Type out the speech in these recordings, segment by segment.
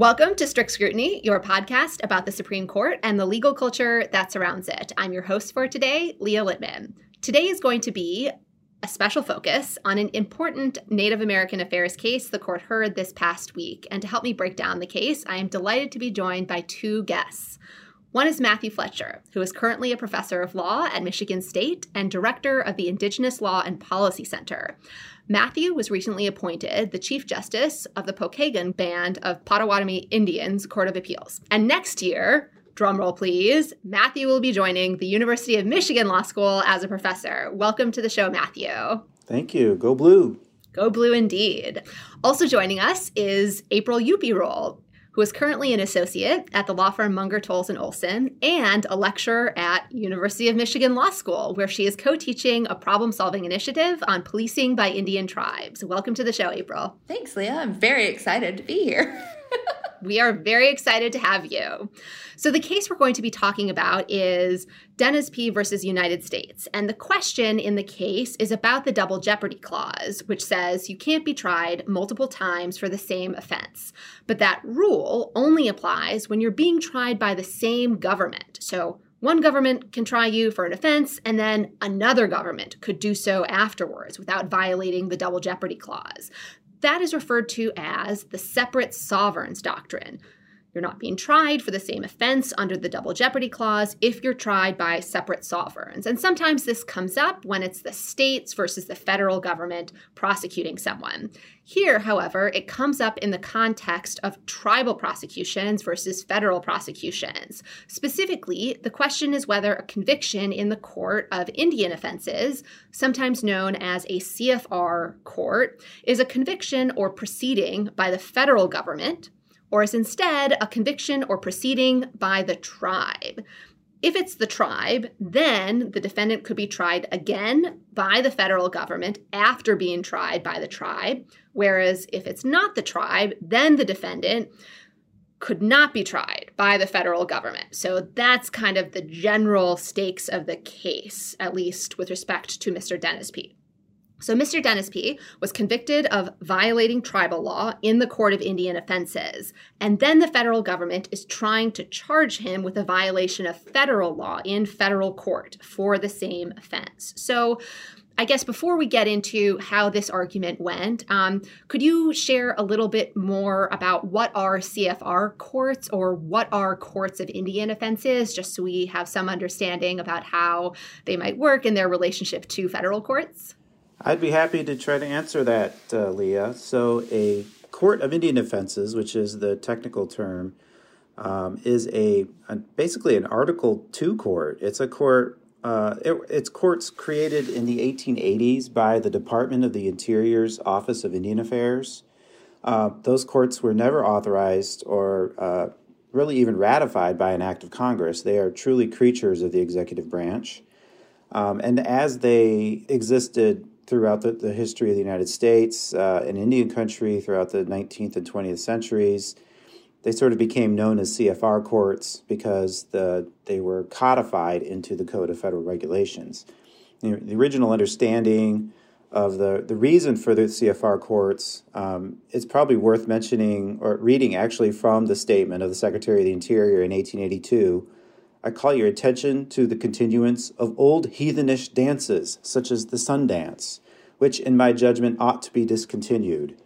Welcome to Strict Scrutiny, your podcast about the Supreme Court and the legal culture that surrounds it. I'm your host for today, Leah Littman. Today is going to be a special focus on an important Native American affairs case the court heard this past week. And to help me break down the case, I am delighted to be joined by two guests. One is Matthew Fletcher, who is currently a professor of law at Michigan State and director of the Indigenous Law and Policy Center. Matthew was recently appointed the Chief Justice of the Pokagon Band of Potawatomi Indians Court of Appeals. And next year, drumroll please, Matthew will be joining the University of Michigan Law School as a professor. Welcome to the show, Matthew. Thank you. Go blue. Go blue indeed. Also joining us is April Youpee-Roll, who is currently an associate at the law firm Munger, Tolles and Olson and a lecturer at University of Michigan Law School, where she is co-teaching a problem-solving initiative on policing by Indian tribes. Welcome to the show, April. Thanks, Leah. I'm very excited to be here. we are very excited to have you. So, the case we're going to be talking about is Denezpi versus United States. And the question in the case is about the double jeopardy clause, which says you can't be tried multiple times for the same offense. But that rule only applies when you're being tried by the same government. So, one government can try you for an offense, and then another government could do so afterwards without violating the double jeopardy clause. That is referred to as the separate sovereigns doctrine. You're not being tried for the same offense under the double jeopardy clause if you're tried by separate sovereigns. And sometimes this comes up when it's the states versus the federal government prosecuting someone. Here, however, it comes up in the context of tribal prosecutions versus federal prosecutions. Specifically, the question is whether a conviction in the court of Indian offenses, sometimes known as a CFR court, is a conviction or proceeding by the federal government or is instead a conviction or proceeding by the tribe. If it's the tribe, then the defendant could be tried again by the federal government after being tried by the tribe. Whereas if it's not the tribe, then the defendant could not be tried by the federal government. So that's kind of the general stakes of the case, at least with respect to Mr. Denezpi. So, Mr. Denezpi was convicted of violating tribal law in the Court of Indian Offenses. And then the federal government is trying to charge him with a violation of federal law in federal court for the same offense. So, I guess before we get into how this argument went, um, could you share a little bit more about what are CFR courts or what are courts of Indian offenses, just so we have some understanding about how they might work in their relationship to federal courts? I'd be happy to try to answer that, uh, Leah. So, a court of Indian offenses, which is the technical term, um, is a, a, basically an Article Two court. It's a court. Uh, it, it's courts created in the 1880s by the Department of the Interior's Office of Indian Affairs. Uh, those courts were never authorized or uh, really even ratified by an act of Congress. They are truly creatures of the executive branch. Um, and as they existed throughout the, the history of the United States uh, Indian country throughout the 19th and 20th centuries. They sort of became known as CFR courts because the, they were codified into the Code of Federal Regulations. The, the original understanding of the, the reason for the CFR courts, um, it's probably worth mentioning or reading actually from the statement of the Secretary of the Interior in 1882. I call your attention to the continuance of old heathenish dances, such as the sun dance, which, in my judgment, ought to be discontinued.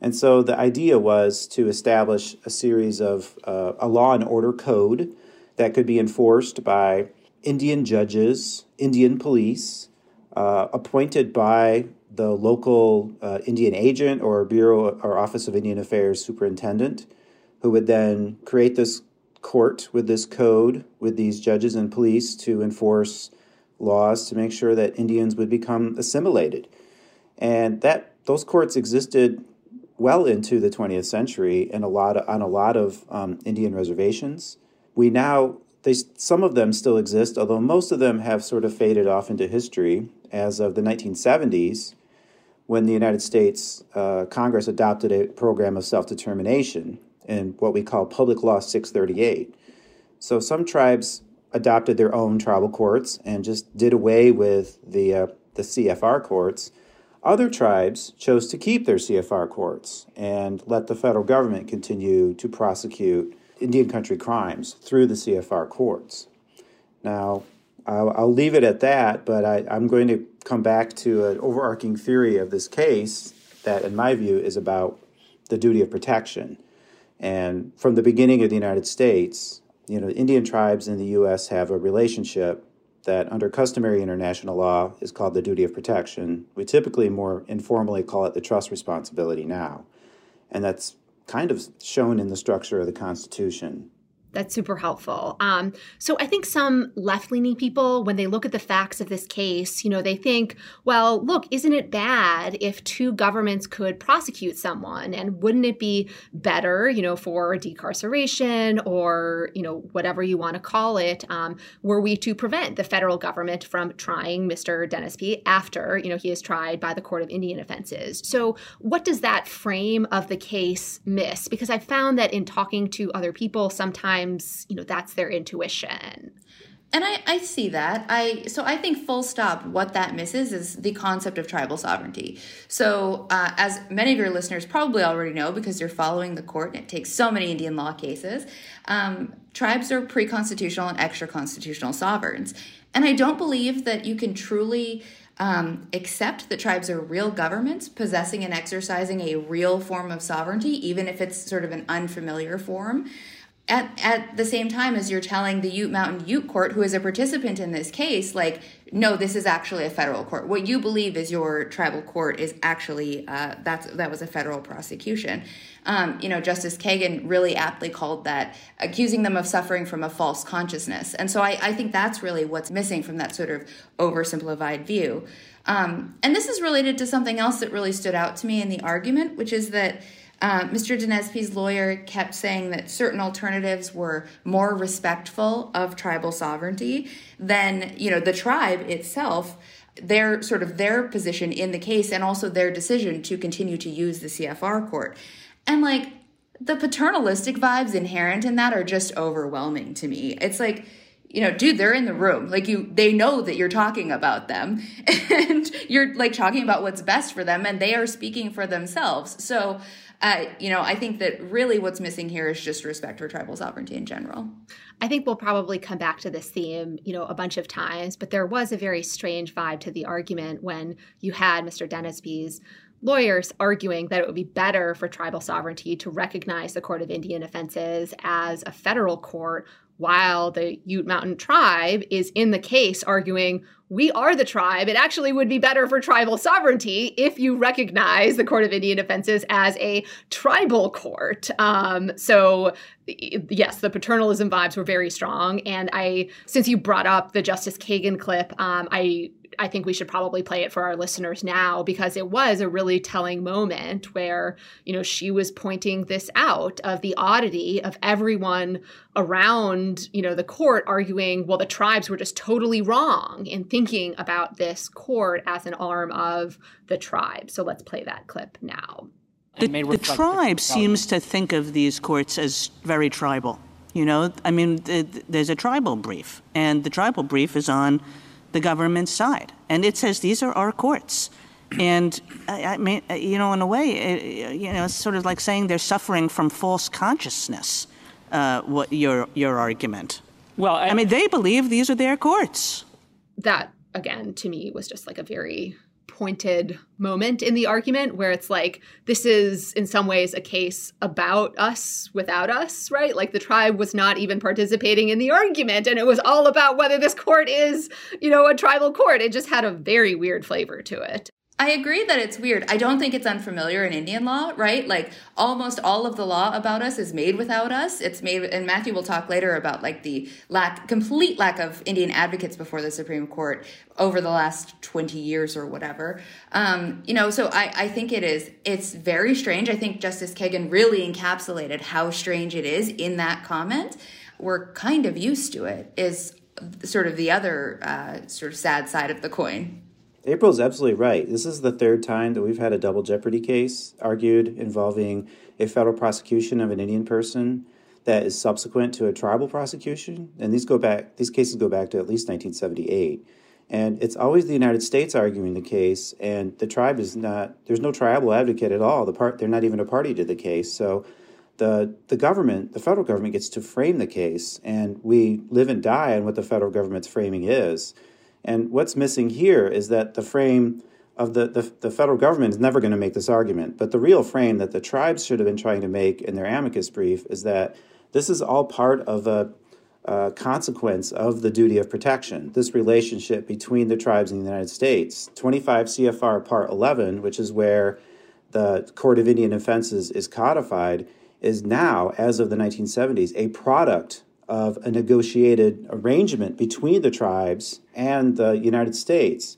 And so the idea was to establish a series of uh, a law and order code that could be enforced by Indian judges, Indian police, uh, appointed by the local uh, Indian agent or Bureau or Office of Indian Affairs superintendent, who would then create this court with this code with these judges and police to enforce laws to make sure that Indians would become assimilated. And that those courts existed well into the 20th century and a lot of, on a lot of um, Indian reservations. We now they some of them still exist, although most of them have sort of faded off into history as of the 1970s, when the United States uh, Congress adopted a program of self determination in what we call Public Law 638. So some tribes adopted their own tribal courts and just did away with the, uh, the CFR courts. Other tribes chose to keep their CFR courts and let the federal government continue to prosecute Indian country crimes through the CFR courts. Now, I'll, I'll leave it at that, but I, I'm going to come back to an overarching theory of this case that, in my view, is about the duty of protection. And from the beginning of the United States, you know, Indian tribes in the U.S. have a relationship that, under customary international law, is called the duty of protection. We typically more informally call it the trust responsibility now. And that's kind of shown in the structure of the Constitution. That's super helpful. Um, so I think some left-leaning people, when they look at the facts of this case, you know, they think, well, look, isn't it bad if two governments could prosecute someone, and wouldn't it be better, you know, for decarceration or you know whatever you want to call it, um, were we to prevent the federal government from trying Mr. Denezpi after you know he is tried by the Court of Indian Offenses? So what does that frame of the case miss? Because I found that in talking to other people, sometimes sometimes you know that's their intuition. And I, I see that. I so i think full stop what that misses is the concept of tribal sovereignty. So uh, as many of your listeners probably already know because you're following the court and it takes so many indian law cases um, tribes are pre-constitutional and extra-constitutional sovereigns. And i don't believe that you can truly um, accept that tribes are real governments possessing and exercising a real form of sovereignty, even if it's sort of an unfamiliar form at, at the same time as you're telling the Ute Mountain Ute Court, who is a participant in this case, like, no, this is actually a federal court. What you believe is your tribal court is actually uh, that's that was a federal prosecution. Um, you know, Justice Kagan really aptly called that accusing them of suffering from a false consciousness, and so I, I think that's really what's missing from that sort of oversimplified view. Um, and this is related to something else that really stood out to me in the argument, which is that uh, Mr. Denezpi's lawyer kept saying that certain alternatives were more respectful of tribal sovereignty than, you know, the tribe itself their sort of their position in the case and also their decision to continue to use the CFR court. And like the paternalistic vibes inherent in that are just overwhelming to me. It's like you know, dude, they're in the room. Like you, they know that you're talking about them and you're like talking about what's best for them and they are speaking for themselves. So you know, I think that really what's missing here is just respect for tribal sovereignty in general. I think we'll probably come back to this theme, you know, a bunch of times, but there was a very strange vibe to the argument when you had Mr. Denezpi's lawyers arguing that it would be better for tribal sovereignty to recognize the Court of Indian Offenses as a federal court while the Ute Mountain tribe is in the case arguing, we are the tribe. It actually would be better for tribal sovereignty if you recognize the Court of Indian Offenses as a tribal court. Um, so, yes, the paternalism vibes were very strong. And I, since you brought up the Justice Kagan clip, um, I I think we should probably play it for our listeners now because it was a really telling moment where, you know, she was pointing this out of the oddity of everyone around, you know, the court arguing, well, the tribes were just totally wrong in thinking about this court as an arm of the tribe. So let's play that clip now. The, the tribe seems to think of these courts as very tribal. You know, I mean, the, there's a tribal brief, and the tribal brief is on the government's side. And it says these are our courts. And I, I mean, you know, in a way, it, you know, it's sort of like saying they're suffering from false consciousness. Uh, what your your argument? Well, I, I mean, they believe these are their courts. That again, to me, was just like a very pointed moment in the argument where it's like this is in some ways a case about us without us right? Like the tribe was not even participating in the argument and it was all about whether this court is you know a tribal court. It just had a very weird flavor to it I agree that it's weird. I don't think it's unfamiliar in Indian law, right? Like almost all of the law about us is made without us. It's made, and Matthew will talk later about like the lack, complete lack of Indian advocates before the Supreme Court over the last 20 years or whatever. Um, you know, so I, I think it is, it's very strange. I think Justice Kagan really encapsulated how strange it is in that comment. We're kind of used to it, is sort of the other uh, sort of sad side of the coin. April's absolutely right. This is the third time that we've had a double jeopardy case argued involving a federal prosecution of an Indian person that is subsequent to a tribal prosecution. And these go back these cases go back to at least 1978. And it's always the United States arguing the case, and the tribe is not. There's no tribal advocate at all. The part they're not even a party to the case. So, the the government, the federal government, gets to frame the case, and we live and die on what the federal government's framing is. And what's missing here is that the frame of the, the, the federal government is never going to make this argument. But the real frame that the tribes should have been trying to make in their amicus brief is that this is all part of a, a consequence of the duty of protection, this relationship between the tribes and the United States. 25 CFR Part 11, which is where the Court of Indian Offenses is codified, is now, as of the 1970s, a product of a negotiated arrangement between the tribes and the United States.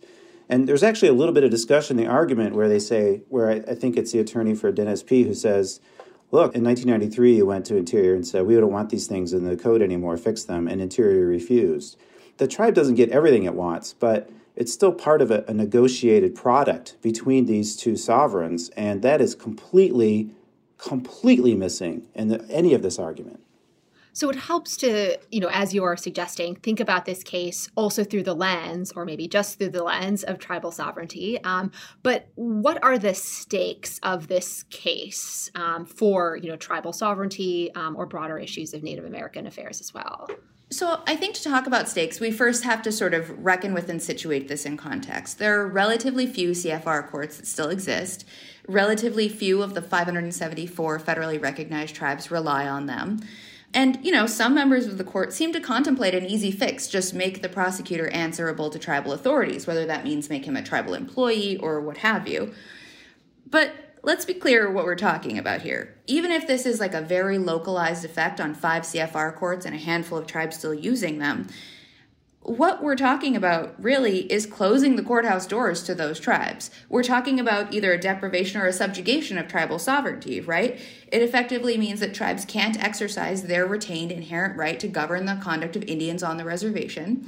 And there's actually a little bit of discussion in the argument where they say, where I, I think it's the attorney for Denezpi who says, look, in 1993, you went to Interior and said, we don't want these things in the code anymore, fix them, and Interior refused. The tribe doesn't get everything it wants, but it's still part of a, a negotiated product between these two sovereigns, and that is completely, completely missing in the, any of this argument. So it helps to, you know, as you are suggesting, think about this case also through the lens, or maybe just through the lens of tribal sovereignty. Um, but what are the stakes of this case um, for, you know, tribal sovereignty um, or broader issues of Native American affairs as well? So, I think to talk about stakes, we first have to sort of reckon with and situate this in context. There are relatively few CFR courts that still exist. Relatively few of the 574 federally recognized tribes rely on them. And, you know, some members of the court seem to contemplate an easy fix just make the prosecutor answerable to tribal authorities, whether that means make him a tribal employee or what have you. But let's be clear what we're talking about here. Even if this is like a very localized effect on five CFR courts and a handful of tribes still using them, what we're talking about really is closing the courthouse doors to those tribes. We're talking about either a deprivation or a subjugation of tribal sovereignty, right? It effectively means that tribes can't exercise their retained inherent right to govern the conduct of Indians on the reservation,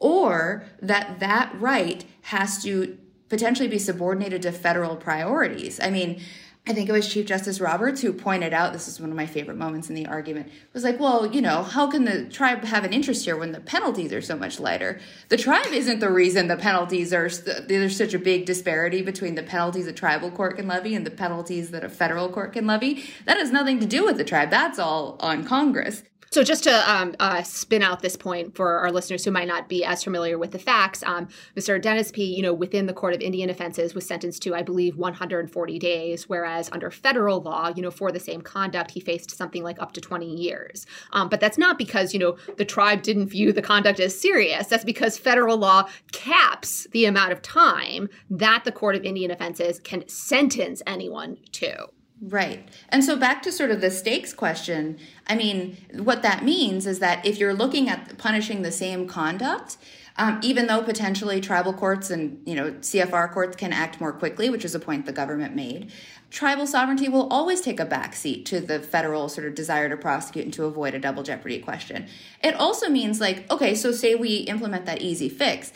or that that right has to potentially be subordinated to federal priorities. I mean, I think it was Chief Justice Roberts who pointed out this is one of my favorite moments in the argument. Was like, well, you know, how can the tribe have an interest here when the penalties are so much lighter? The tribe isn't the reason the penalties are there's such a big disparity between the penalties a tribal court can levy and the penalties that a federal court can levy. That has nothing to do with the tribe. That's all on Congress. So, just to um, uh, spin out this point for our listeners who might not be as familiar with the facts, um, Mr. Denezpi, you know, within the Court of Indian Offenses was sentenced to, I believe, 140 days, whereas under federal law, you know, for the same conduct, he faced something like up to 20 years. Um, but that's not because, you know, the tribe didn't view the conduct as serious. That's because federal law caps the amount of time that the Court of Indian Offenses can sentence anyone to. Right. And so back to sort of the stakes question, I mean, what that means is that if you're looking at punishing the same conduct, um, even though potentially tribal courts and you know CFR courts can act more quickly, which is a point the government made, tribal sovereignty will always take a backseat to the federal sort of desire to prosecute and to avoid a double jeopardy question. It also means like, okay, so say we implement that easy fix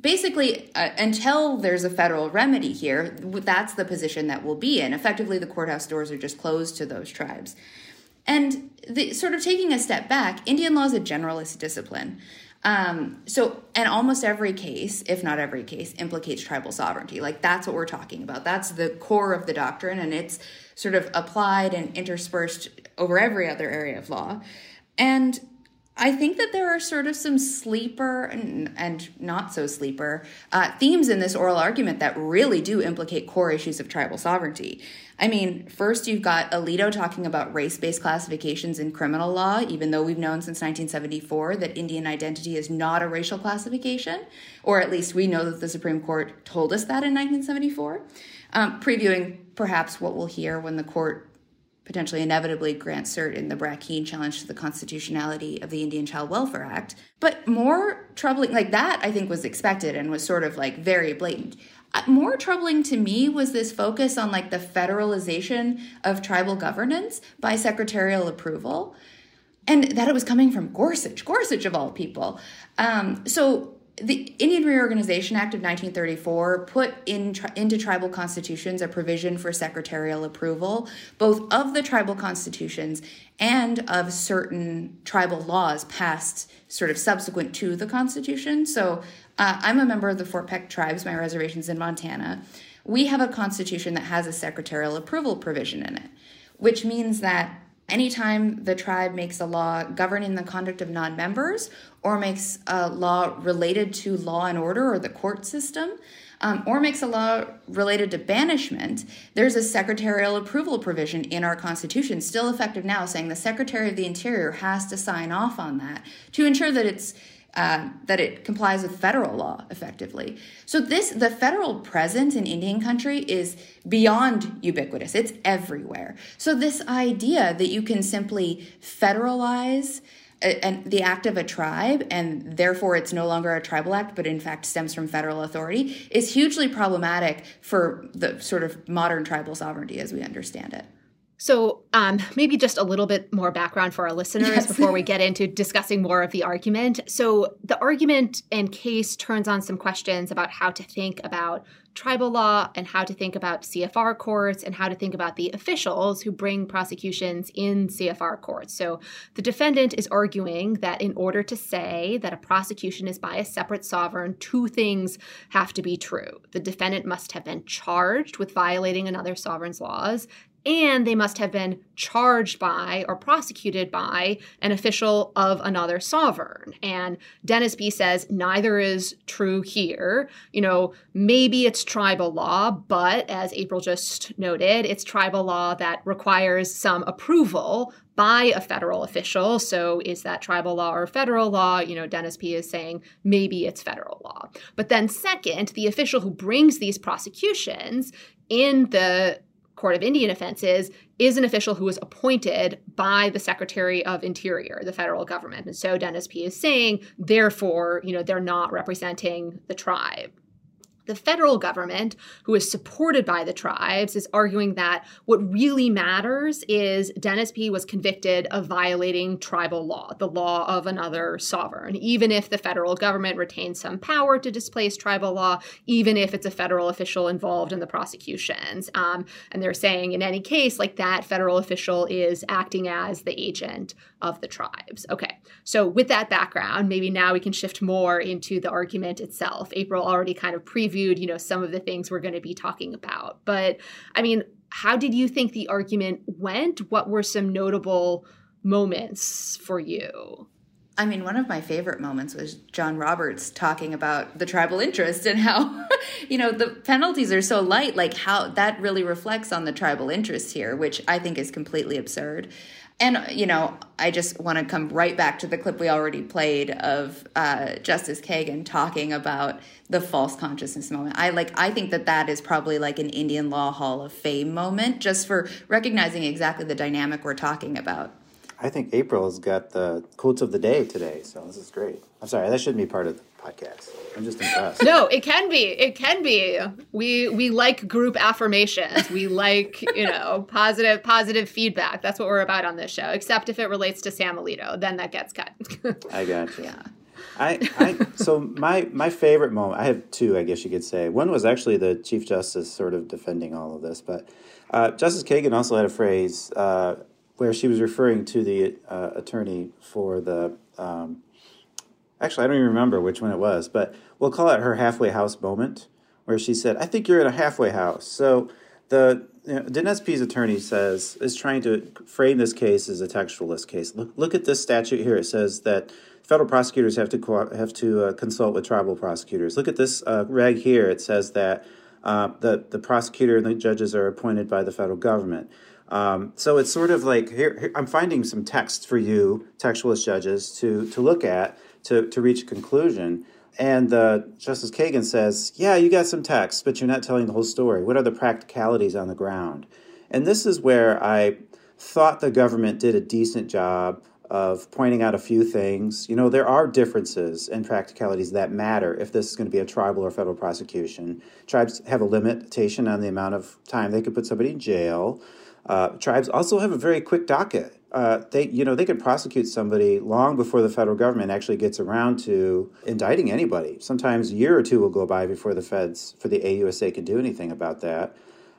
basically uh, until there's a federal remedy here that's the position that we'll be in effectively the courthouse doors are just closed to those tribes and the, sort of taking a step back indian law is a generalist discipline Um, so, and almost every case, if not every case, implicates tribal sovereignty. Like that's what we're talking about. That's the core of the doctrine, and it's sort of applied and interspersed over every other area of law. And I think that there are sort of some sleeper and, and not so sleeper uh, themes in this oral argument that really do implicate core issues of tribal sovereignty. I mean, first you've got Alito talking about race based classifications in criminal law, even though we've known since 1974 that Indian identity is not a racial classification, or at least we know that the Supreme Court told us that in 1974. Um, previewing perhaps what we'll hear when the court potentially inevitably grant cert in the Brackeen challenge to the constitutionality of the Indian Child Welfare Act. But more troubling, like that, I think was expected and was sort of like very blatant. Uh, more troubling to me was this focus on like the federalization of tribal governance by secretarial approval and that it was coming from Gorsuch, Gorsuch of all people. Um, so the Indian Reorganization Act of 1934 put in tri- into tribal constitutions a provision for secretarial approval, both of the tribal constitutions and of certain tribal laws passed sort of subsequent to the Constitution. So uh, I'm a member of the Fort Peck tribes, my reservation's in Montana. We have a constitution that has a secretarial approval provision in it, which means that anytime the tribe makes a law governing the conduct of non members or makes a law related to law and order or the court system, um, or makes a law related to banishment, there's a secretarial approval provision in our Constitution, still effective now, saying the Secretary of the Interior has to sign off on that to ensure that it's uh, that it complies with federal law effectively. So this the federal presence in Indian country is beyond ubiquitous. It's everywhere. So this idea that you can simply federalize and the act of a tribe and therefore it's no longer a tribal act but in fact stems from federal authority is hugely problematic for the sort of modern tribal sovereignty as we understand it so, um, maybe just a little bit more background for our listeners yes. before we get into discussing more of the argument. So, the argument and case turns on some questions about how to think about tribal law and how to think about CFR courts and how to think about the officials who bring prosecutions in CFR courts. So, the defendant is arguing that in order to say that a prosecution is by a separate sovereign, two things have to be true. The defendant must have been charged with violating another sovereign's laws, and they must have been charged by or prosecuted by an official of another sovereign. And Denezpi says neither is true here. You know, maybe it's tribal law, but as April just noted, it's tribal law that requires some approval by a federal official. So is that tribal law or federal law? You know, Denezpi is saying maybe it's federal law. But then, second, the official who brings these prosecutions in the Court of Indian Offenses is an official who was appointed by the Secretary of Interior, the federal government. And so Denezpi is saying, therefore, you know, they're not representing the tribe. The federal government, who is supported by the tribes, is arguing that what really matters is Denezpi was convicted of violating tribal law, the law of another sovereign, even if the federal government retains some power to displace tribal law, even if it's a federal official involved in the prosecutions. Um, and they're saying in any case, like that federal official is acting as the agent of the tribes. Okay, so with that background, maybe now we can shift more into the argument itself. April already kind of previewed, you know, some of the things we're going to be talking about. But I mean, how did you think the argument went? What were some notable moments for you? I mean, one of my favorite moments was John Roberts talking about the tribal interest and how, you know, the penalties are so light, like how that really reflects on the tribal interest here, which I think is completely absurd. And, you know, I just want to come right back to the clip we already played of uh, Justice Kagan talking about the false consciousness moment. I like, I think that that is probably like an Indian Law Hall of Fame moment just for recognizing exactly the dynamic we're talking about. I think April's got the quotes of the day today, so this is great. I'm sorry, that shouldn't be part of podcast. I'm just impressed. No, it can be. It can be. We we like group affirmations. We like, you know, positive positive feedback. That's what we're about on this show. Except if it relates to Sam Alito, then that gets cut. I got you. Yeah. I, I so my my favorite moment I have two I guess you could say one was actually the Chief Justice sort of defending all of this but uh, Justice Kagan also had a phrase uh, where she was referring to the uh, attorney for the um, actually, I don't even remember which one it was, but we'll call it her halfway house moment, where she said, I think you're in a halfway house. So the you know, Denezpi's attorney says is trying to frame this case as a textualist case. Look, look at this statute here. It says that federal prosecutors have to co- have to uh, consult with tribal prosecutors. Look at this uh, reg here. It says that uh, the the prosecutor and the judges are appointed by the federal government. Um, so it's sort of like here, here, I'm finding some text for you, textualist judges, to to look at to to reach a conclusion. And uh, Justice Kagan says, Yeah, you got some text, but you're not telling the whole story. What are the practicalities on the ground? And this is where I thought the government did a decent job of pointing out a few things. You know, there are differences and practicalities that matter if this is going to be a tribal or federal prosecution. Tribes have a limitation on the amount of time they could put somebody in jail. Uh, tribes also have a very quick docket uh, they you know they could prosecute somebody long before the federal government actually gets around to indicting anybody. Sometimes a year or two will go by before the feds for the AUSA can do anything about that.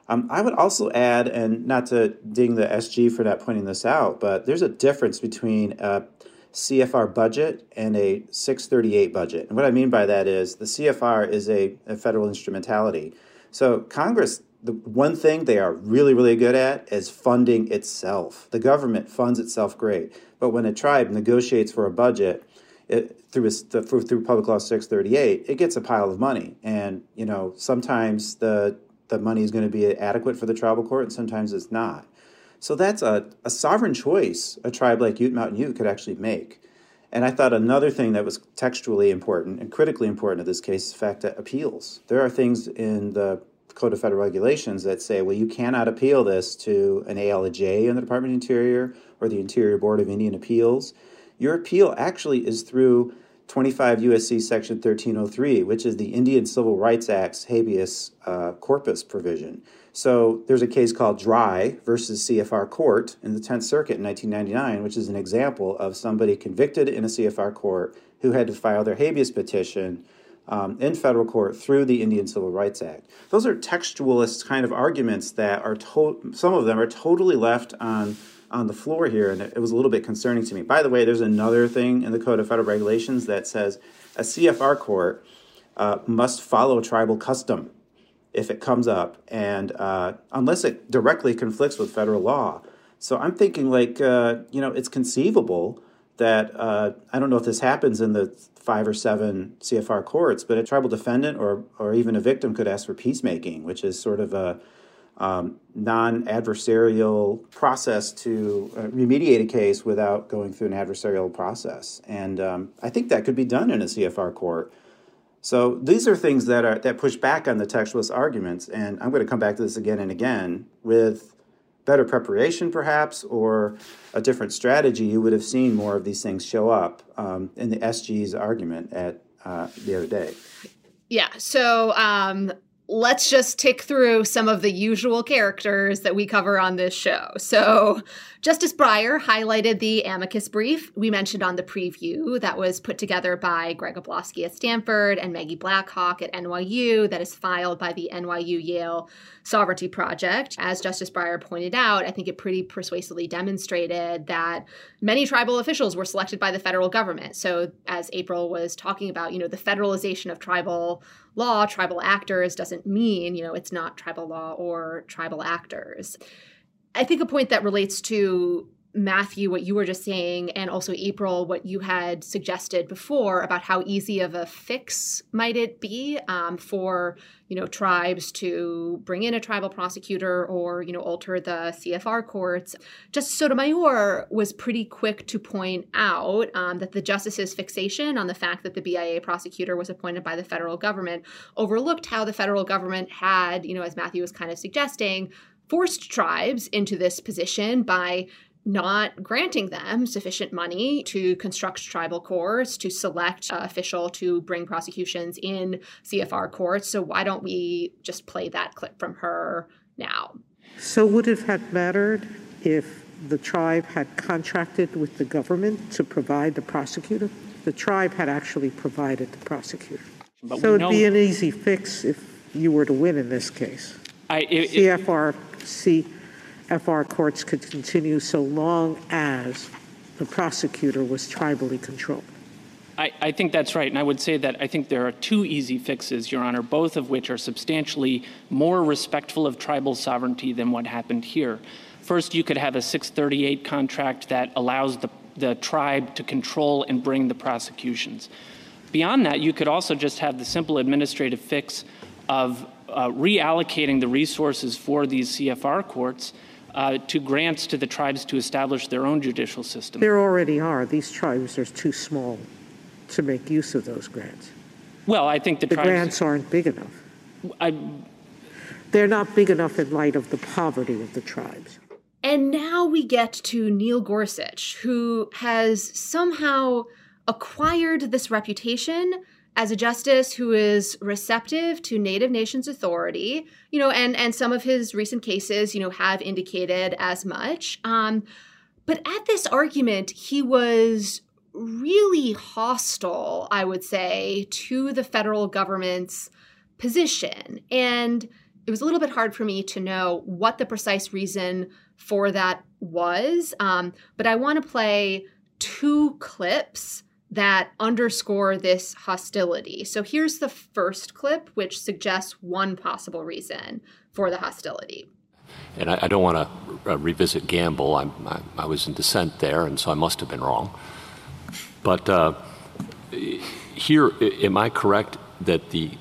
Um, I would also add, and not to ding the SG for not pointing this out, but there's a difference between a CFR budget and a 638 budget. And what I mean by that is the CFR is a, a federal instrumentality. So Congress the one thing they are really, really good at is funding itself. The government funds itself great, but when a tribe negotiates for a budget it, through, a, through through Public Law 638, it gets a pile of money, and you know sometimes the the money is going to be adequate for the tribal court, and sometimes it's not. So that's a, a sovereign choice a tribe like Ute Mountain Ute could actually make. And I thought another thing that was textually important and critically important in this case is the fact that appeals. There are things in the Code of Federal Regulations that say, well, you cannot appeal this to an ALJ in the Department of Interior or the Interior Board of Indian Appeals. Your appeal actually is through 25 USC Section 1303, which is the Indian Civil Rights Act's habeas uh, corpus provision. So there's a case called Dry versus CFR Court in the 10th Circuit in 1999, which is an example of somebody convicted in a CFR court who had to file their habeas petition um, in federal court through the Indian Civil Rights Act. Those are textualist kind of arguments that are to- some of them are totally left on on the floor here, and it, was a little bit concerning to me. By the way, there's another thing in the Code of Federal Regulations that says a CFR court uh, must follow tribal custom if it comes up, and uh, unless it directly conflicts with federal law. So I'm thinking, like, uh, you know, it's conceivable that uh, I don't know if this happens in the five or seven CFR courts, but a tribal defendant or or even a victim could ask for peacemaking, which is sort of a um, non-adversarial process to uh, remediate a case without going through an adversarial process, and um, I think that could be done in a CFR court. So these are things that are that push back on the textualist arguments, and I'm going to come back to this again and again with better preparation, perhaps, or a different strategy, you would have seen more of these things show up um, in the SG's argument at uh, the other day. Yeah. So um, let's just tick through some of the usual characters that we cover on this show. So, Justice Breyer highlighted the amicus brief we mentioned on the preview that was put together by Greg Ablavsky at Stanford and Maggie Blackhawk at NYU, that is filed by the NYU Yale Sovereignty Project. As Justice Breyer pointed out, I think it pretty persuasively demonstrated that many tribal officials were selected by the federal government. So, as April was talking about, you know, the federalization of tribal law, tribal actors doesn't mean, you know, it's not tribal law or tribal actors. I think a point that relates to Matthew, what you were just saying, and also April, what you had suggested before about how easy of a fix might it be um, for you know tribes to bring in a tribal prosecutor or you know alter the CFR courts. Justice Sotomayor was pretty quick to point out um, that the justice's fixation on the fact that the BIA prosecutor was appointed by the federal government overlooked how the federal government had, you know, as Matthew was kind of suggesting, forced tribes into this position by not granting them sufficient money to construct tribal courts, to select an official to bring prosecutions in CFR courts. So why don't we just play that clip from her now? So would it have mattered if the tribe had contracted with the government to provide the prosecutor? The tribe had actually provided the prosecutor. But so it'd know- be an easy fix if you were to win in this case. I, it, CFRC FR courts could continue so long as the prosecutor was tribally controlled. I, I, think that's right. And I would say that I think there are two easy fixes, Your Honor, both of which are substantially more respectful of tribal sovereignty than what happened here. First, you could have a 638 contract that allows the, the tribe to control and bring the prosecutions. Beyond that, you could also just have the simple administrative fix of uh, reallocating the resources for these CFR courts uh, to grants to the tribes to establish their own judicial system. There already are. These tribes are too small to make use of those grants. Well, I think the, the tribes, grants aren't big enough. I, They're not big enough in light of the poverty of the tribes. And now we get to Neil Gorsuch, who has somehow acquired this reputation as a justice who is receptive to native nations authority you know and and some of his recent cases you know have indicated as much um, but at this argument he was really hostile, I would say, to the federal government's position. And it was a little bit hard for me to know what the precise reason for that was. Um, but I want to play two clips that underscore this hostility. So here's the first clip, which suggests one possible reason for the hostility. And I, I don't want to uh, revisit Gamble. I, I was in dissent there, and so I must have been wrong. But uh, here, am I correct that the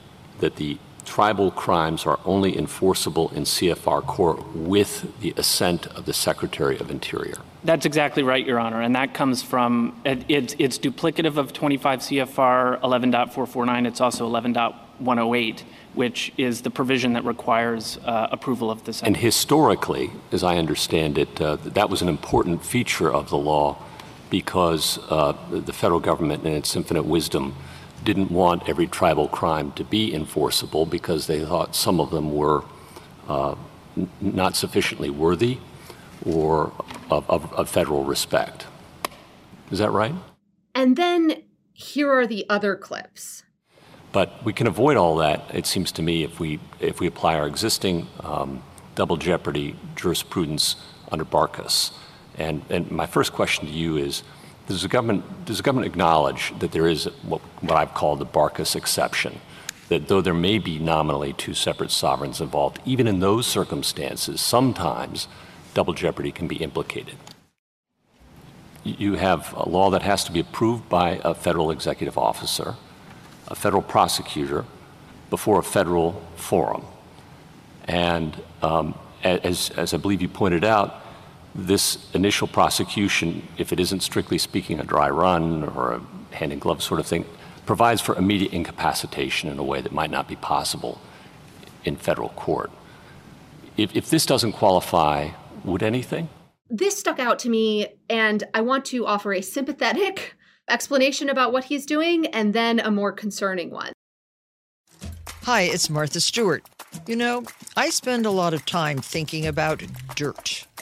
that the tribal crimes are only enforceable in CFR court with the assent of the Secretary of Interior? That's exactly right, Your Honor, and that comes from it, it's, it's duplicative of 25 CFR 11.449. It's also 11.108 which is the provision that requires uh, approval of the. And historically, as I understand it, uh, that was an important feature of the law because uh, the federal government, in its infinite wisdom, didn't want every tribal crime to be enforceable because they thought some of them were uh, n- not sufficiently worthy or of, of, of federal respect. Is that right? And then here are the other clips. But we can avoid all that, it seems to me, if we if we apply our existing um, double jeopardy jurisprudence under Bartkus. And, and my first question to you is does the government, does the government acknowledge that there is what, what I've called the Bartkus exception? That though there may be nominally two separate sovereigns involved, even in those circumstances, sometimes double jeopardy can be implicated. You have a law that has to be approved by a federal executive officer, a federal prosecutor, before a federal forum. And um, as, as I believe you pointed out, this initial prosecution, if it isn't strictly speaking a dry run or a hand in glove sort of thing, provides for immediate incapacitation in a way that might not be possible in federal court. If, if this doesn't qualify, would anything? This stuck out to me, and I want to offer a sympathetic explanation about what he's doing and then a more concerning one. Hi, it's Martha Stewart. You know, I spend a lot of time thinking about dirt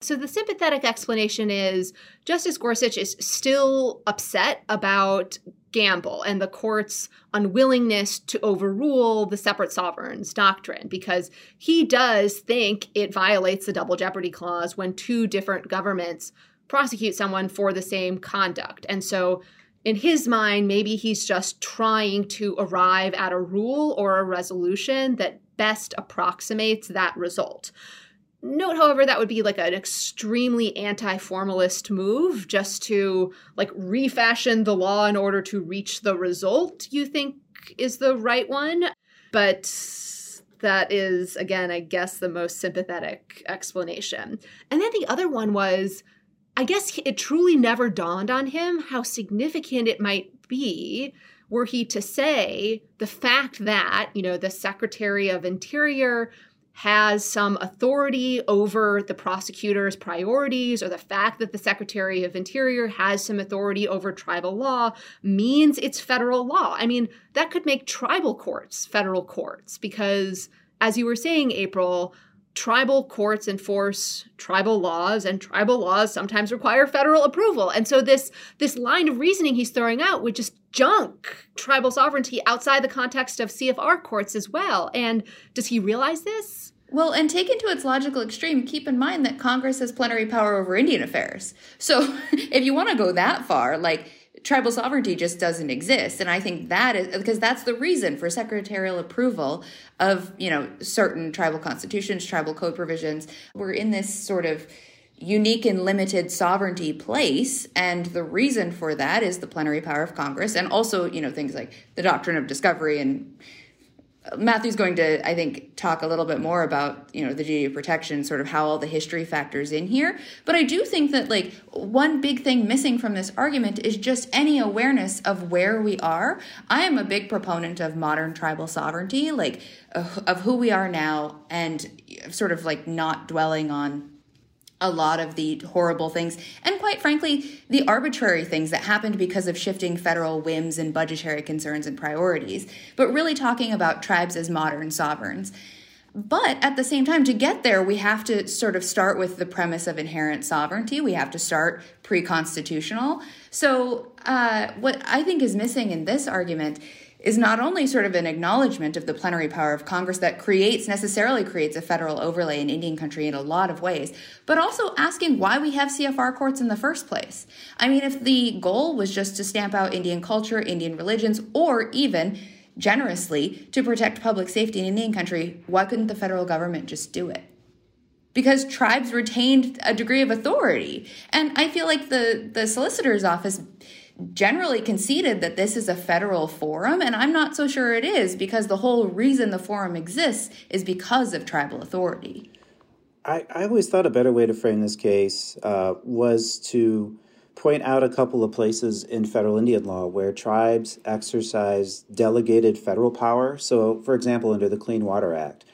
So the sympathetic explanation is Justice Gorsuch is still upset about Gamble and the court's unwillingness to overrule the separate sovereigns doctrine because he does think it violates the double jeopardy clause when two different governments prosecute someone for the same conduct. And so in his mind, maybe he's just trying to arrive at a rule or a resolution that best approximates that result. Note, however, that would be like an extremely anti-formalist move just to like refashion the law in order to reach the result you think is the right one. But that is, again, I guess the most sympathetic explanation. And then the other one was I guess it truly never dawned on him how significant it might be were he to say the fact that, you know, the Secretary of Interior has some authority over the prosecutor's priorities or the fact that the Secretary of Interior has some authority over tribal law means it's federal law. I mean, that could make tribal courts federal courts because, as you were saying, April, tribal courts enforce tribal laws and tribal laws sometimes require federal approval. And so this this line of reasoning he's throwing out would just junk tribal sovereignty outside the context of CFR courts as well. And does he realize this? Well, and taken to its logical extreme, keep in mind that Congress has plenary power over Indian affairs. So, if you want to go that far, like tribal sovereignty just doesn't exist. And i think that is because that's the reason for secretarial approval of you know certain tribal constitutions tribal code provisions. We're in this sort of unique and limited sovereignty place. And the reason for that is the plenary power of congress and also you know things like the doctrine of discovery and Matthew's going to, I think, talk a little bit more about, you know, the duty of protection, sort of how all the history factors in here. But I do think that, like, one big thing missing from this argument is just any awareness of where we are. I am a big proponent of modern tribal sovereignty, like, of who we are now, and sort of like not dwelling on a lot of the horrible things and quite frankly the arbitrary things that happened because of shifting federal whims and budgetary concerns and priorities. But really talking about tribes as modern sovereigns. But at the same time to get there we have to sort of start with the premise of inherent sovereignty. We have to start pre-constitutional. So uh, what i think is missing in this argument is not only sort of an acknowledgement of the plenary power of Congress that creates, necessarily creates a federal overlay in Indian country in a lot of ways, but also asking why we have CFR courts in the first place. I mean, if the goal was just to stamp out Indian culture, Indian religions, or even generously to protect public safety in Indian country, why couldn't the federal government just do it? Because tribes retained a degree of authority. And I feel like the, the solicitor's office generally conceded that this is a federal forum, and I'm not so sure it is because the whole reason the forum exists is because of tribal authority. I, I always thought a better way to frame this case uh, was to point out a couple of places in federal Indian law where tribes exercise delegated federal power. So, for example, under the Clean Water Act,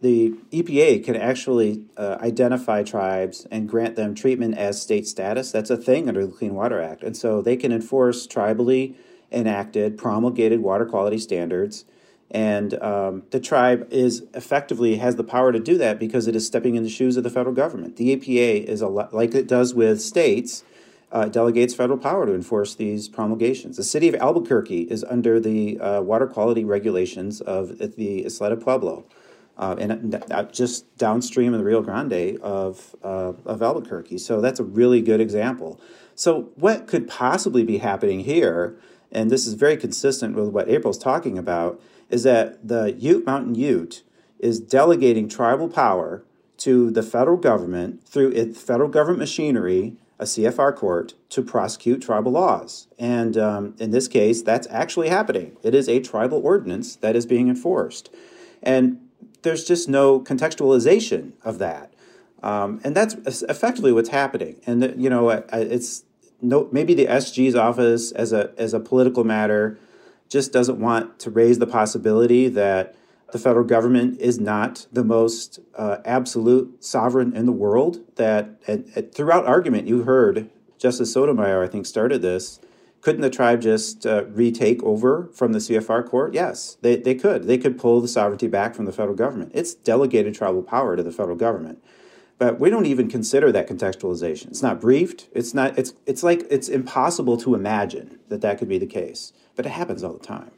the EPA can actually uh, identify tribes and grant them treatment as state status. That's a thing under the Clean Water Act. And so they can enforce tribally enacted, promulgated water quality standards. And um, the tribe is effectively has the power to do that because it is stepping in the shoes of the federal government. The EPA is a lot like it does with states. Uh, delegates federal power to enforce these promulgations. The city of Albuquerque is under the uh, water quality regulations of the Isleta Pueblo uh, and just downstream of the Rio Grande of, uh, of Albuquerque. So that's a really good example. So, what could possibly be happening here, and this is very consistent with what April's talking about, is that the Ute Mountain Ute is delegating tribal power to the federal government through its federal government machinery, a CFR court, to prosecute tribal laws. And um, in this case, that's actually happening. It is a tribal ordinance that is being enforced. And there's just no contextualization of that. Um, and that's effectively what's happening. And you know, it's no maybe the SG's office as a as a political matter just doesn't want to raise the possibility that the federal government is not the most uh, absolute sovereign in the world. That at, at, throughout argument, you heard Justice Sotomayor, I think, started this couldn't the tribe just uh, retake over from the CFR court? Yes, they, they could. They could pull the sovereignty back from the federal government. It's delegated tribal power to the federal government. But we don't even consider that contextualization. It's not briefed. It's not. It's it's like it's impossible to imagine that that could be the case. But it happens all the time.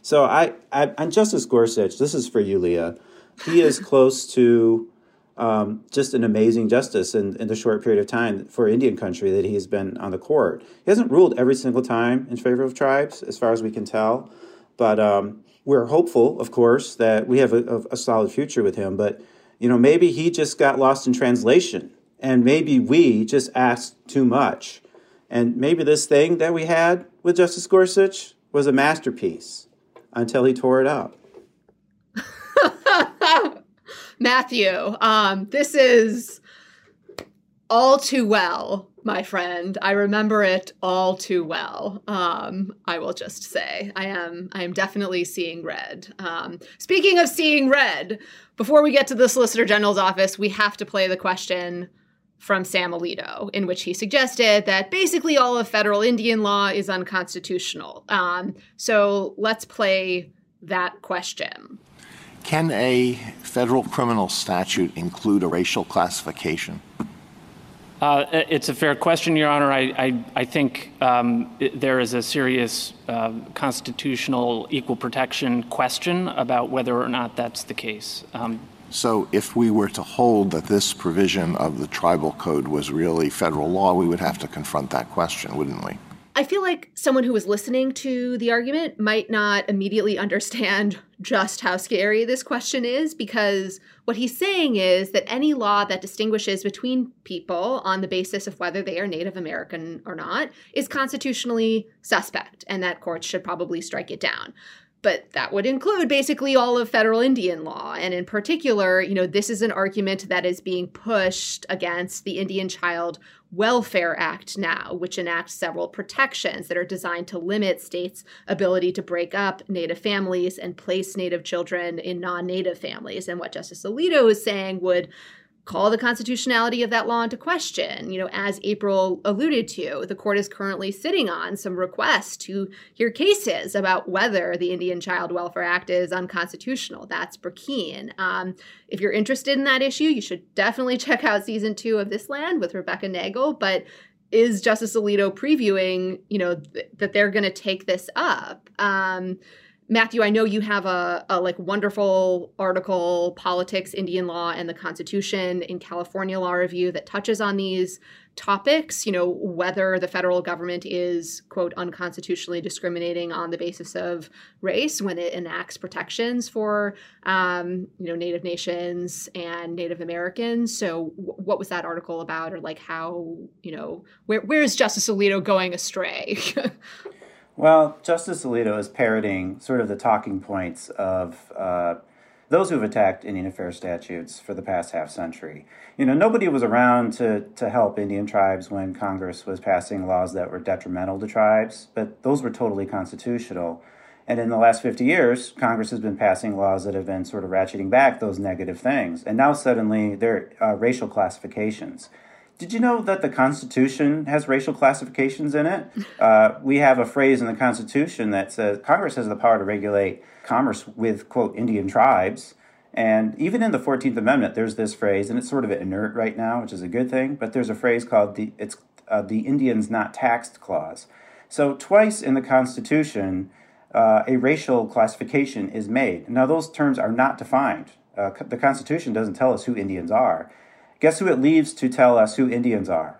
So I, I on Justice Gorsuch, this is for you, Leah. He is close to um, just an amazing justice in, in the short period of time for Indian country that he's been on the court. He hasn't ruled every single time in favor of tribes, as far as we can tell, but um, we're hopeful, of course, that we have a, a, solid future with him. But you know, maybe he just got lost in translation, and maybe we just asked too much, and maybe this thing that we had with Justice Gorsuch was a masterpiece until he tore it up. Matthew, um, this is all too well my friend. I remember it all too well. Um, I will just say, I am, I am definitely seeing red. Um, speaking of seeing red, before we get to the Solicitor General's office, we have to play the question from Sam Alito, in which he suggested that basically all of federal Indian law is unconstitutional. Um, so let's play that question. Can a federal criminal statute include a racial classification? Uh, it's a fair question, Your Honor. I, I, I think um, it, there is a serious uh, constitutional equal protection question about whether or not that's the case. Um, so, if we were to hold that this provision of the tribal code was really federal law, we would have to confront that question, wouldn't we? I feel like someone who was listening to the argument might not immediately understand just how scary this question is because what he's saying is that any law that distinguishes between people on the basis of whether they are Native American or not is constitutionally suspect and that courts should probably strike it down but that would include basically all of federal Indian law. And in particular, you know, this is an argument that is being pushed against the Indian Child Welfare Act now, which enacts several protections that are designed to limit states' ability to break up Native families and place Native children in non Native families. And what Justice Alito is saying would call the constitutionality of that law into question. You know, as April alluded to, the court is currently sitting on some requests to hear cases about whether the Indian Child Welfare Act is unconstitutional. That's Brackeen. Um, if you're interested in that issue, you should definitely check out season two of This Land with Rebecca Nagle. But is Justice Alito previewing, you know, th- that they're going to take this up? Um, Matthew, I know you have a, a, like wonderful article, Politics, Indian Law, and the Constitution in California Law Review that touches on these topics, you know, whether the federal government is, quote, unconstitutionally discriminating on the basis of race when it enacts protections for, um, you know, Native nations and Native Americans. So w- what was that article about or like how, you know, where, where is Justice Alito going astray? Well, Justice Alito is parroting sort of the talking points of uh, those who've attacked Indian affairs statutes for the past half century. You know, nobody was around to, to help Indian tribes when Congress was passing laws that were detrimental to tribes, but those were totally constitutional. And in the last 50 years, Congress has been passing laws that have been sort of ratcheting back those negative things. And now suddenly they're uh, racial classifications. Did you know that the Constitution has racial classifications in it? Uh, we have a phrase in the Constitution that says Congress has the power to regulate commerce with, quote, Indian tribes. And even in the 14th Amendment, there's this phrase, and it's sort of inert right now, which is a good thing, but there's a phrase called the, it's, uh, the Indians Not Taxed Clause. So, twice in the Constitution, uh, a racial classification is made. Now, those terms are not defined. Uh, the Constitution doesn't tell us who Indians are. Guess who it leaves to tell us who Indians are?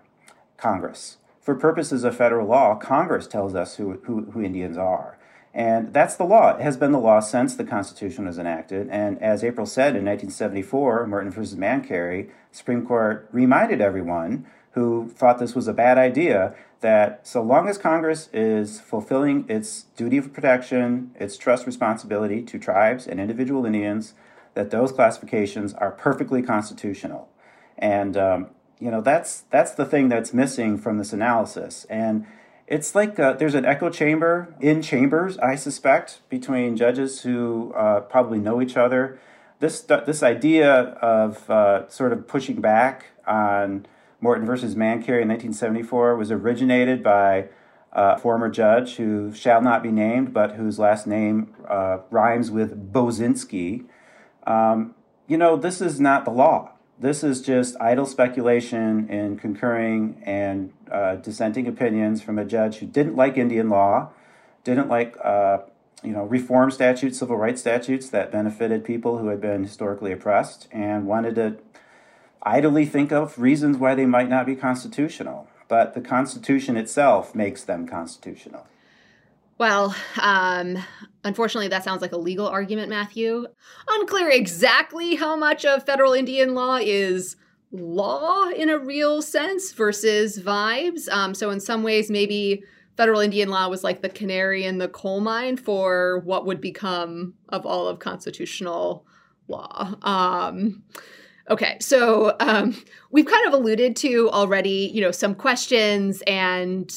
Congress. For purposes of federal law, Congress tells us who, who, who Indians are. And that's the law. It has been the law since the Constitution was enacted. And as April said in 1974, Morton versus Mancari, Supreme Court reminded everyone who thought this was a bad idea that so long as Congress is fulfilling its duty of protection, its trust responsibility to tribes and individual Indians, that those classifications are perfectly constitutional. And um, you know that's that's the thing that's missing from this analysis. And it's like uh, there's an echo chamber in chambers, I suspect, between judges who uh, probably know each other. This this idea of uh, sort of pushing back on Morton versus Mancari in 1974 was originated by a former judge who shall not be named, but whose last name uh, rhymes with Bozinski. Um, you know, this is not the law this is just idle speculation and concurring and uh, dissenting opinions from a judge who didn't like Indian law, didn't like uh, you know reform statutes, civil rights statutes that benefited people who had been historically oppressed, and wanted to idly think of reasons why they might not be constitutional. But the Constitution itself makes them constitutional. Well, um, unfortunately, that sounds like a legal argument, Matthew. Unclear exactly how much of federal Indian law is law in a real sense versus vibes. Um, so, in some ways, maybe federal Indian law was like the canary in the coal mine for what would become of all of constitutional law. Um, Okay, so um, we've kind of alluded to already, you know, some questions and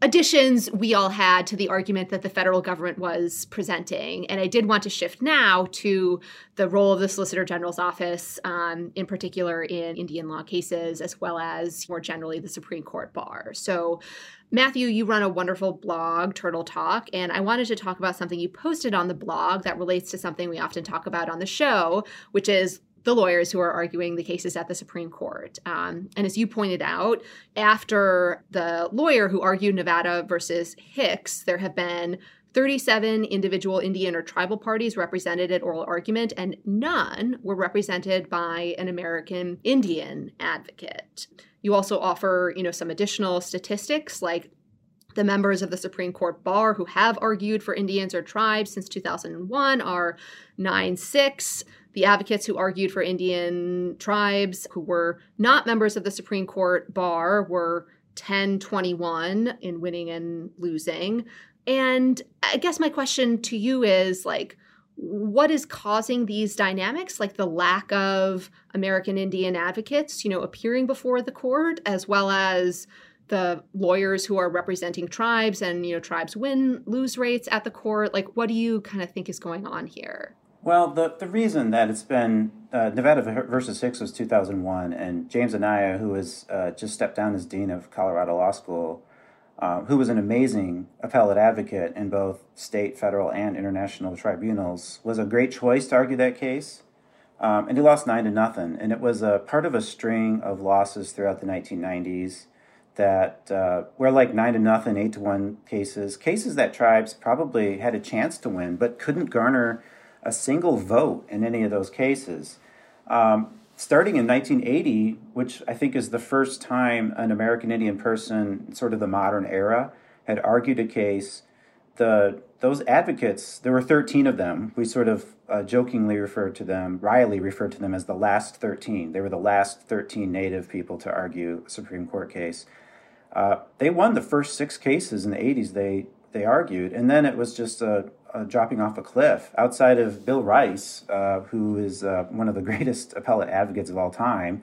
additions we all had to the argument that the federal government was presenting. And I did want to shift now to the role of the Solicitor General's office, um, in particular in Indian law cases, as well as more generally the Supreme Court bar. So, Matthew, you run a wonderful blog, Turtle Talk, and I wanted to talk about something you posted on the blog that relates to something we often talk about on the show, which is the lawyers who are arguing the cases at the Supreme Court. Um, and as you pointed out, after the lawyer who argued Nevada versus Hicks, there have been 37 individual Indian or tribal parties represented at oral argument, and none were represented by an American Indian advocate. You also offer, you know, some additional statistics like the members of the Supreme Court bar who have argued for Indians or tribes since 2001 are 9 6. The advocates who argued for Indian tribes who were not members of the Supreme Court bar were 1021 in winning and losing. And I guess my question to you is like, what is causing these dynamics? Like the lack of american indian advocates you know appearing before the court as well as the lawyers who are representing tribes and you know tribes win lose rates at the court. Like what do you kind of think is going on here well, the, the reason that it's been uh, Nevada versus Hicks was 2001, and James Anaya, who has uh, just stepped down as dean of Colorado Law School, uh, who was an amazing appellate advocate in both state, federal, and international tribunals, was a great choice to argue that case. Um, and he lost nine to nothing, and it was a part of a string of losses throughout the 1990s that uh, were like nine to nothing, eight to one cases, cases that tribes probably had a chance to win but couldn't garner a single vote in any of those cases. Um, starting in 1980, which I think is the first time an American Indian person, sort of the modern era, had argued a case, the those advocates, there were 13 of them. We sort of uh, jokingly referred to them, Riley referred to them as the last 13. They were the last 13 Native people to argue a Supreme Court case. Uh, they won the first six cases in the 80s they, they argued, and then it was just a, uh, dropping off a cliff. Outside of Bill Rice, uh, who is uh, one of the greatest appellate advocates of all time,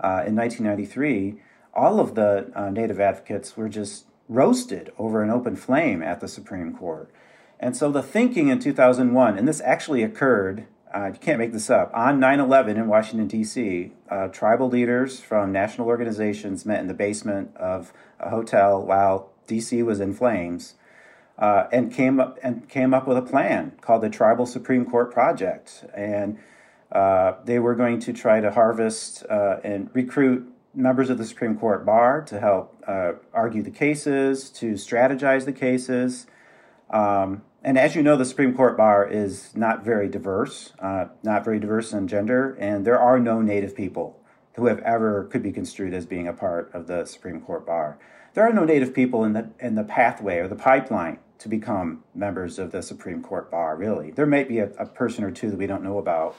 uh, in 1993, all of the uh, Native advocates were just roasted over an open flame at the Supreme Court. And so the thinking in 2001, and this actually occurred, uh, you can't make this up, on 9 11 in Washington, D.C., tribal leaders from national organizations met in the basement of a hotel while D.C. was in flames uh, and came up and came up with a plan called the Tribal Supreme Court Project, and uh, they were going to try to harvest uh, and recruit members of the Supreme Court bar to help uh, argue the cases, to strategize the cases. Um, and as you know, the Supreme Court bar is not very diverse, uh, not very diverse in gender, and there are no Native people who have ever could be construed as being a part of the Supreme Court bar. There are no Native people in the in the pathway or the pipeline to become members of the Supreme Court bar, really. There may be a, a, person or two that we don't know about,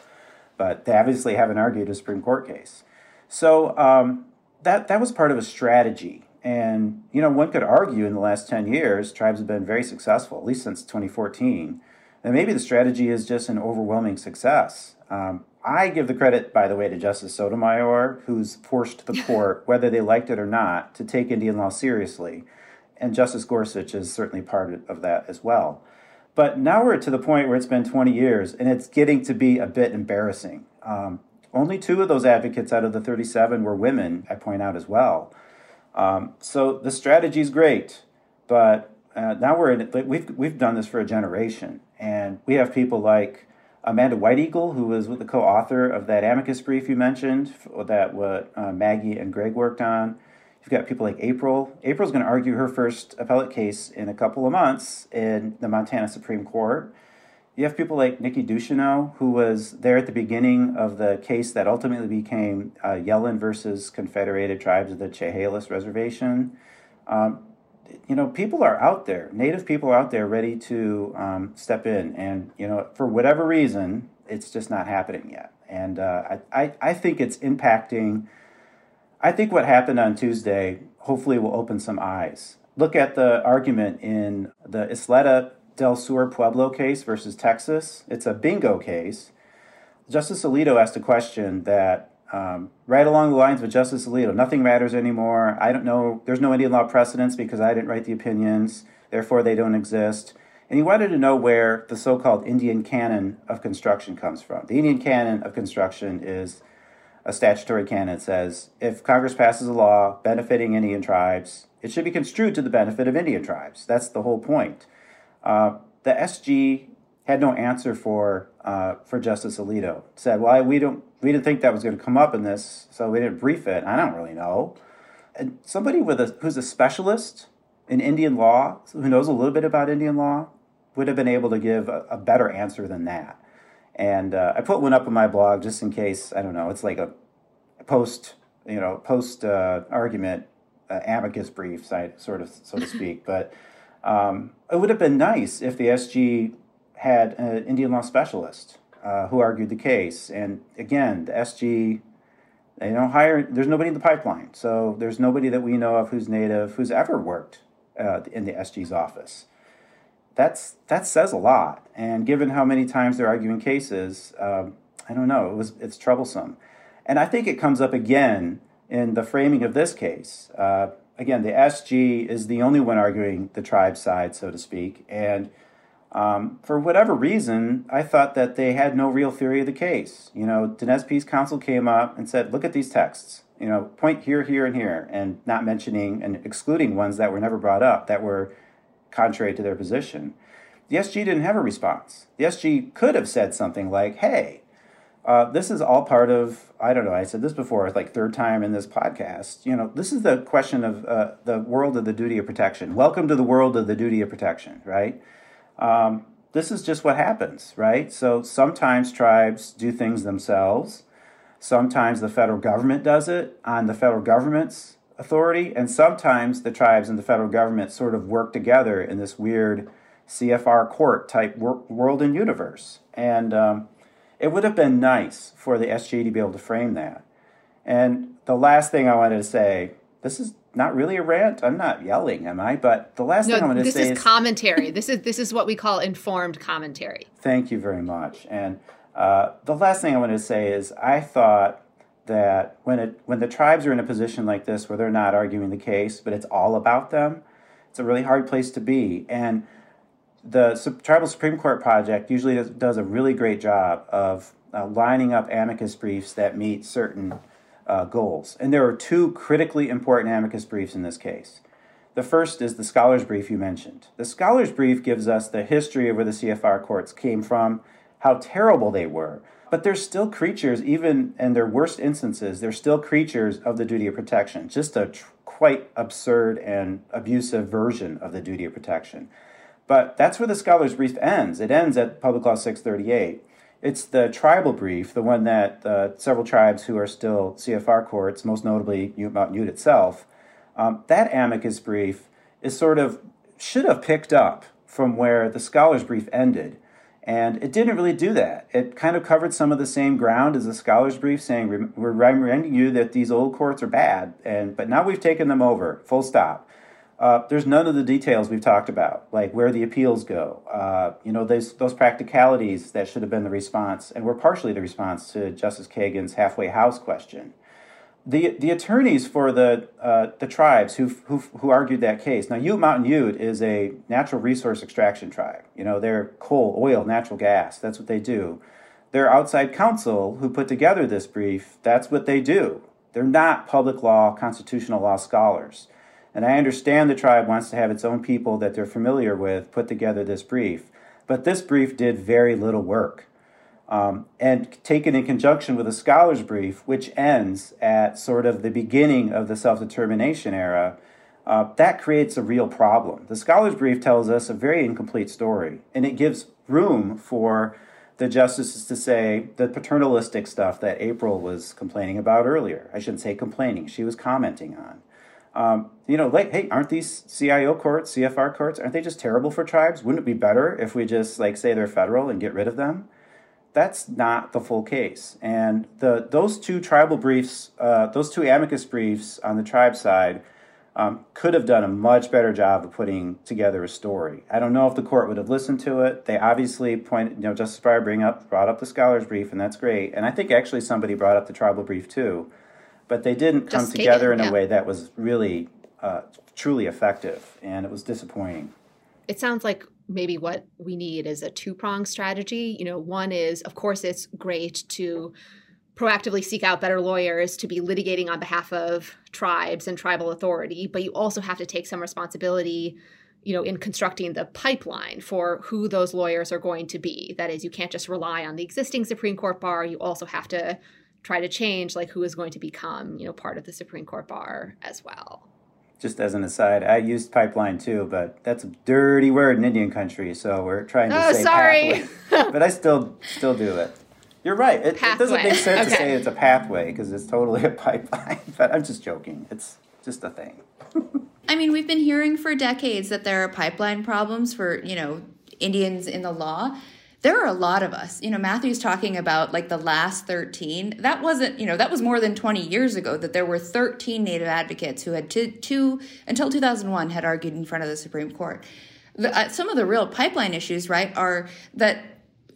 but they obviously haven't argued a Supreme Court case. So um, that, that was part of a strategy. And, you know, one could argue in the last 10 years, tribes have been very successful, at least since 2014. And maybe the strategy is just an overwhelming success. Um, I give the credit, by the way, to Justice Sotomayor, who's forced the court, whether they liked it or not, to take Indian law seriously and Justice Gorsuch is certainly part of that as well. But now we're to the point where it's been 20 years and it's getting to be a bit embarrassing. Um, only two of those advocates out of the 37 were women, I point out as well. Um, so the strategy is great, but uh, now we're in, we've, we've done this for a generation. And we have people like Amanda White Eagle, who was the co author of that amicus brief you mentioned, that what uh, Maggie and Greg worked on. You've got people like April. April's going to argue her first appellate case in a couple of months in the Montana Supreme Court. You have people like Nikki Ducheneaux, who was there at the beginning of the case that ultimately became uh, Yellen versus Confederated Tribes of the Chehalis Reservation. Um, you know, people are out there, Native people are out there ready to um, step in. And, you know, for whatever reason, it's just not happening yet. And uh, I, I, I think it's impacting I think what happened on Tuesday hopefully will open some eyes. Look at the argument in the Ysleta del Sur Pueblo case versus Texas. It's a bingo case. Justice Alito asked a question that Um, right along the lines of Justice Alito, nothing matters anymore. I don't know. There's no Indian law precedents because I didn't write the opinions, therefore they don't exist. And he wanted to know where the so-called Indian canon of construction comes from. The Indian canon of construction is a statutory canon says if Congress passes a law benefiting Indian tribes, it should be construed to the benefit of Indian tribes. That's the whole point. Uh, the SG had no answer for uh, for Justice Alito. Said, "Well, we don't we didn't think that was going to come up in this, so we didn't brief it." I don't really know. And somebody with a who's a specialist in Indian law, who knows a little bit about Indian law, would have been able to give a, a better answer than that. And uh, I put one up on my blog just in case. I don't know. It's like a post, you know, post uh, argument uh, amicus brief, sort of, so to speak. but um, it would have been nice if the SG had an Indian law specialist uh, who argued the case. And again, the SG, they don't hire, there's nobody in the pipeline. So there's nobody that we know of who's native, who's ever worked uh, in the SG's office. That's, that says a lot. And given how many times they're arguing cases, um, I don't know, it was, it's troublesome. And I think it comes up again in the framing of this case. Uh, again, the SG is the only one arguing the tribe side, so to speak. And um, for whatever reason, I thought that they had no real theory of the case. You know, Denezpi's counsel came up and said, look at these texts, you know, point here, here, and here, and not mentioning and excluding ones that were never brought up that were contrary to their position. The SG didn't have a response. The SG could have said something like, hey, uh, this is all part of, I don't know, I said this before, it's like third time in this podcast. You know, this is the question of uh, the world of the duty of protection. Welcome to the world of the duty of protection, right? Um, this is just what happens, right? So sometimes tribes do things themselves. Sometimes the federal government does it on the federal government's authority. And sometimes the tribes and the federal government sort of work together in this weird CFR court type wor- world and universe. And um, it would have been nice for the SG to be able to frame that. And the last thing I wanted to say this is not really a rant. I'm not yelling, am I? But the last no, thing I want to say is, is commentary. this is this is what we call informed commentary. Thank you very much. And uh, the last thing I wanted to say is I thought that when it when the tribes are in a position like this where they're not arguing the case, but it's all about them, it's a really hard place to be. And the Tribal Supreme Court project usually does, does a really great job of uh, lining up amicus briefs that meet certain uh, goals. And there are two critically important amicus briefs in this case. The first is the scholars brief you mentioned. The scholars brief gives us the history of where the CFR courts came from, how terrible they were. But they're still creatures, even in their worst instances, they're still creatures of the duty of protection. Just a tr- quite absurd and abusive version of the duty of protection. But that's where the scholars brief ends. It ends at Public Law 638. It's the tribal brief, the one that uh, several tribes who are still CFR courts, most notably Mountain Ute itself, um, that amicus brief is sort of should have picked up from where the scholars brief ended. And it didn't really do that. It kind of covered some of the same ground as the scholars brief, saying we're reminding you that these old courts are bad, and but now we've taken them over. Full stop. Uh, there's none of the details we've talked about, like where the appeals go. Uh, you know, those those practicalities that should have been the response, and were partially the response to Justice Kagan's halfway house question. The the attorneys for the uh, the tribes who, who who argued that case. Now, Ute Mountain Ute is a natural resource extraction tribe. You know, they're coal, oil, natural gas. That's what they do. Their outside counsel who put together this brief. That's what they do. They're not public law, constitutional law scholars. And I understand the tribe wants to have its own people that they're familiar with put together this brief. But this brief did very little work. Um, and taken in conjunction with a scholar's brief, which ends at sort of the beginning of the self determination era, uh, that creates a real problem. The scholar's brief tells us a very incomplete story, and it gives room for the justices to say the paternalistic stuff that April was complaining about earlier. I shouldn't say complaining, she was commenting on. Um, you know, like, hey, aren't these CIO courts, CFR courts, aren't they just terrible for tribes? Wouldn't it be better if we just like say they're federal and get rid of them? That's not the full case. And the those two tribal briefs, uh, those two amicus briefs on the tribe side, um, could have done a much better job of putting together a story. I don't know if the court would have listened to it. They obviously pointed, you know, Justice Breyer bring up brought up the scholars brief, and that's great. And I think actually somebody brought up the tribal brief too, but they didn't come Just together taken, in yeah. a way that was really uh, truly effective, and it was disappointing. it sounds like maybe what we need is a two pronged strategy. You know, one is, of course, it's great to proactively seek out better lawyers to be litigating on behalf of tribes and tribal authority, but you also have to take some responsibility. You know, in constructing the pipeline for who those lawyers are going to be. That is, you can't just rely on the existing Supreme Court bar. You also have to try to change, like, who is going to become, you know, part of the Supreme Court bar as well. Just as an aside, I used pipeline too, but that's a dirty word in Indian country, so we're trying to Oh, say sorry. pathway. but I still still do it. You're right. It, it doesn't make sense to say it's a pathway because it's totally a pipeline. But I'm just joking. It's just a thing. I mean, we've been hearing for decades that there are pipeline problems for, you know, Indians in the law. There are a lot of us. You know, Matthew's talking about like the last 13. That wasn't, you know, that was more than 20 years ago that there were 13 Native advocates who had two, two until 2001 had argued in front of the Supreme Court. The, uh, some of the real pipeline issues, right, are that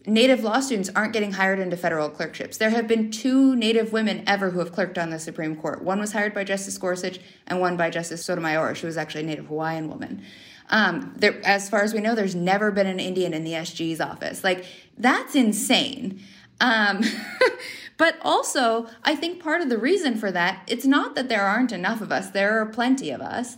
Native law students aren't getting hired into federal clerkships. There have been two Native women ever who have clerked on the Supreme Court. One was hired by Justice Gorsuch, and one by Justice Sotomayor. She was actually a Native Hawaiian woman. Um, there, as far as we know, there's never been an Indian in the SG's office. Like that's insane. Um, but also, I think part of the reason for that, it's not that there aren't enough of us. There are plenty of us.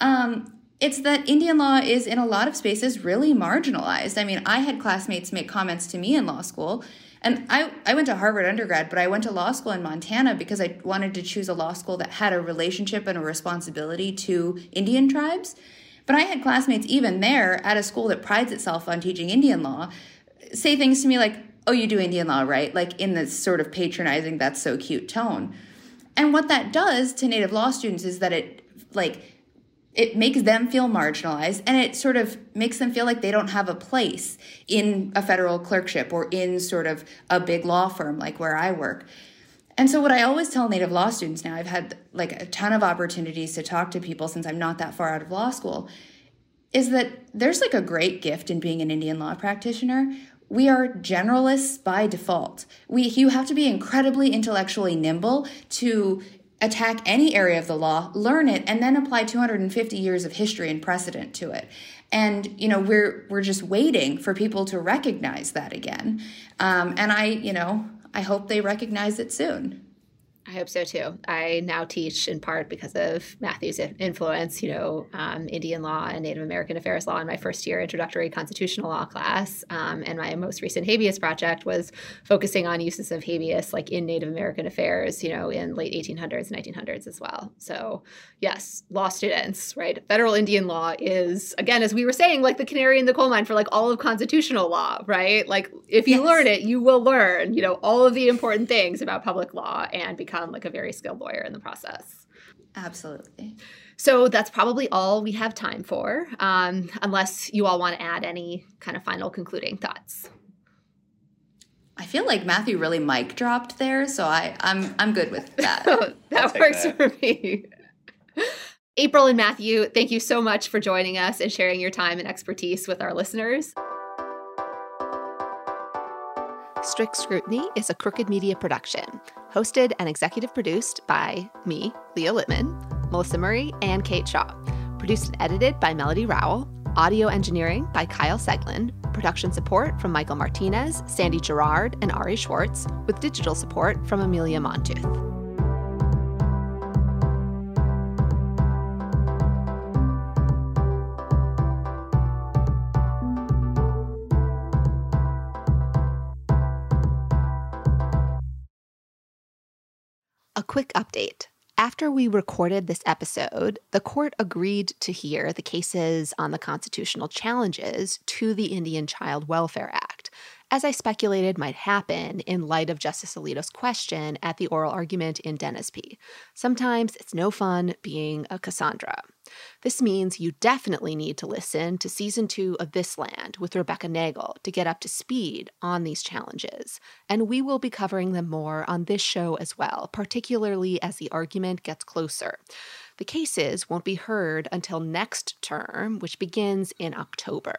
Um, it's that Indian law is in a lot of spaces really marginalized. I mean, I had classmates make comments to me in law school, and I, I went to Harvard undergrad, but I went to law school in Montana because I wanted to choose a law school that had a relationship and a responsibility to Indian tribes. But I had classmates even there at a school that prides itself on teaching Indian law say things to me like, oh, you do Indian law, right? Like in this sort of patronizing, that's so cute tone. And what that does to Native law students is that it, like, it makes them feel marginalized and it sort of makes them feel like they don't have a place in a federal clerkship or in sort of a big law firm like where I work. And so what I always tell native law students now, I've had like a ton of opportunities to talk to people since I'm not that far out of law school, is that there's like a great gift in being an Indian law practitioner. We are generalists by default. We you have to be incredibly intellectually nimble to attack any area of the law, learn it, and then apply 250 years of history and precedent to it. And you know we're we're just waiting for people to recognize that again. Um, and I you know I hope they recognize it soon. I hope so too. I now teach in part because of Matthew's influence, you know, um, Indian law and Native American affairs law in my first year introductory constitutional law class. Um, and my most recent habeas project was focusing on uses of habeas like in Native American affairs, you know, in late 1800s, 1900s as well. So, yes, law students, right? Federal Indian law is, again, as we were saying, like the canary in the coal mine for like all of constitutional law, right? Like if you Yes. learn it, you will learn, you know, all of the important things about public law and become like a very skilled lawyer in the process. Absolutely. So that's probably all we have time for, um, unless you all want to add any kind of final concluding thoughts. I feel like Matthew really mic dropped there, so I, I'm I'm good with that. that take works that. for me. April and Matthew, thank you so much for joining us and sharing your time and expertise with our listeners. Strict Scrutiny is a Crooked Media production, hosted and executive produced by me, Leah Littman, Melissa Murray, and Kate Shaw. Produced and edited by Melody Rowell. Audio engineering by Kyle Seglin. Production support from Michael Martinez, Sandy Gerard, and Ari Schwartz, with digital support from Amelia Montooth. Quick update. After we recorded this episode, the court agreed to hear the cases on the constitutional challenges to the Indian Child Welfare Act, as I speculated might happen in light of Justice Alito's question at the oral argument in Denezpi. Sometimes it's no fun being a Cassandra. This means you definitely need to listen to season two of This Land with Rebecca Nagle to get up to speed on these challenges. And we will be covering them more on this show as well, particularly as the argument gets closer. The cases won't be heard until next term, which begins in October.